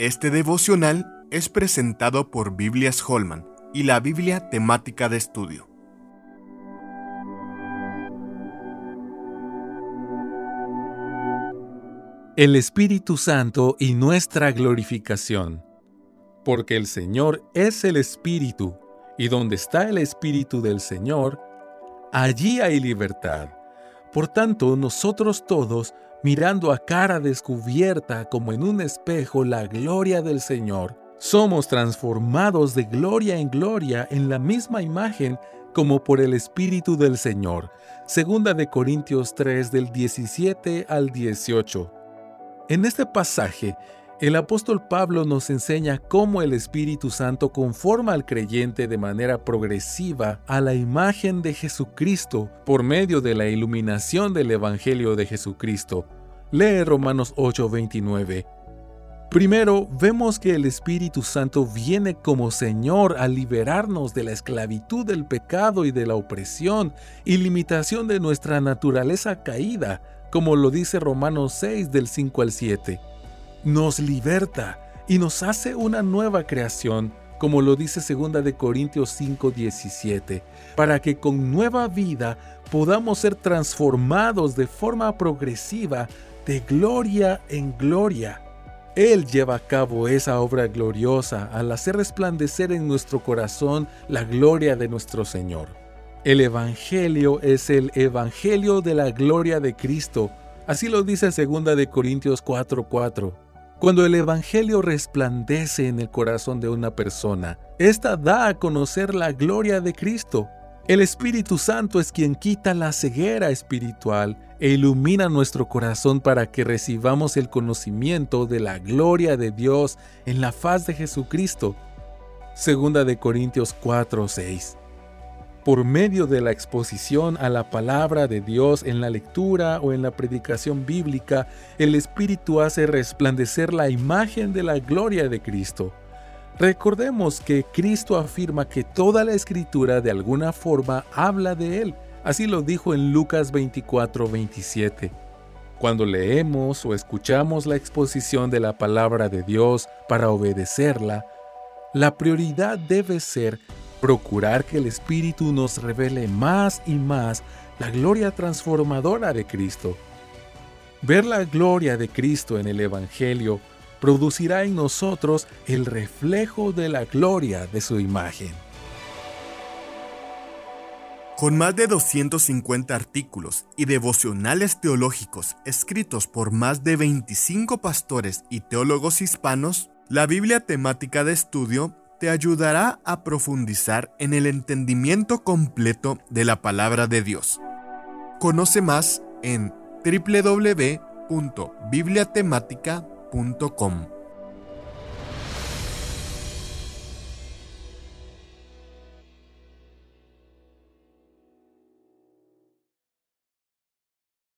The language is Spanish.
Este devocional es presentado por Biblias Holman y la Biblia temática de estudio. El Espíritu Santo y nuestra glorificación. Porque el Señor es el Espíritu, y donde está el Espíritu del Señor, allí hay libertad. Por tanto, nosotros todos, mirando a cara descubierta como en un espejo la gloria del Señor, somos transformados de gloria en gloria en la misma imagen como por el Espíritu del Señor. Segunda de Corintios 3 del 17 al 18. En este pasaje, el apóstol Pablo nos enseña cómo el Espíritu Santo conforma al creyente de manera progresiva a la imagen de Jesucristo por medio de la iluminación del Evangelio de Jesucristo. Lee Romanos 8:29. Primero, vemos que el Espíritu Santo viene como Señor a liberarnos de la esclavitud del pecado y de la opresión y limitación de nuestra naturaleza caída, como lo dice Romanos 6 del 5 al 7 nos liberta y nos hace una nueva creación, como lo dice 2 de Corintios 5:17, para que con nueva vida podamos ser transformados de forma progresiva de gloria en gloria. Él lleva a cabo esa obra gloriosa al hacer resplandecer en nuestro corazón la gloria de nuestro Señor. El Evangelio es el Evangelio de la gloria de Cristo, así lo dice 2 de Corintios 4:4. Cuando el Evangelio resplandece en el corazón de una persona, ésta da a conocer la gloria de Cristo. El Espíritu Santo es quien quita la ceguera espiritual e ilumina nuestro corazón para que recibamos el conocimiento de la gloria de Dios en la faz de Jesucristo. Segunda de Corintios 4:6 por medio de la exposición a la palabra de Dios en la lectura o en la predicación bíblica, el Espíritu hace resplandecer la imagen de la gloria de Cristo. Recordemos que Cristo afirma que toda la escritura de alguna forma habla de Él. Así lo dijo en Lucas 24:27. Cuando leemos o escuchamos la exposición de la palabra de Dios para obedecerla, la prioridad debe ser procurar que el Espíritu nos revele más y más la gloria transformadora de Cristo. Ver la gloria de Cristo en el Evangelio producirá en nosotros el reflejo de la gloria de su imagen. Con más de 250 artículos y devocionales teológicos escritos por más de 25 pastores y teólogos hispanos, la Biblia temática de estudio te ayudará a profundizar en el entendimiento completo de la palabra de Dios. Conoce más en www.bibliatemática.com.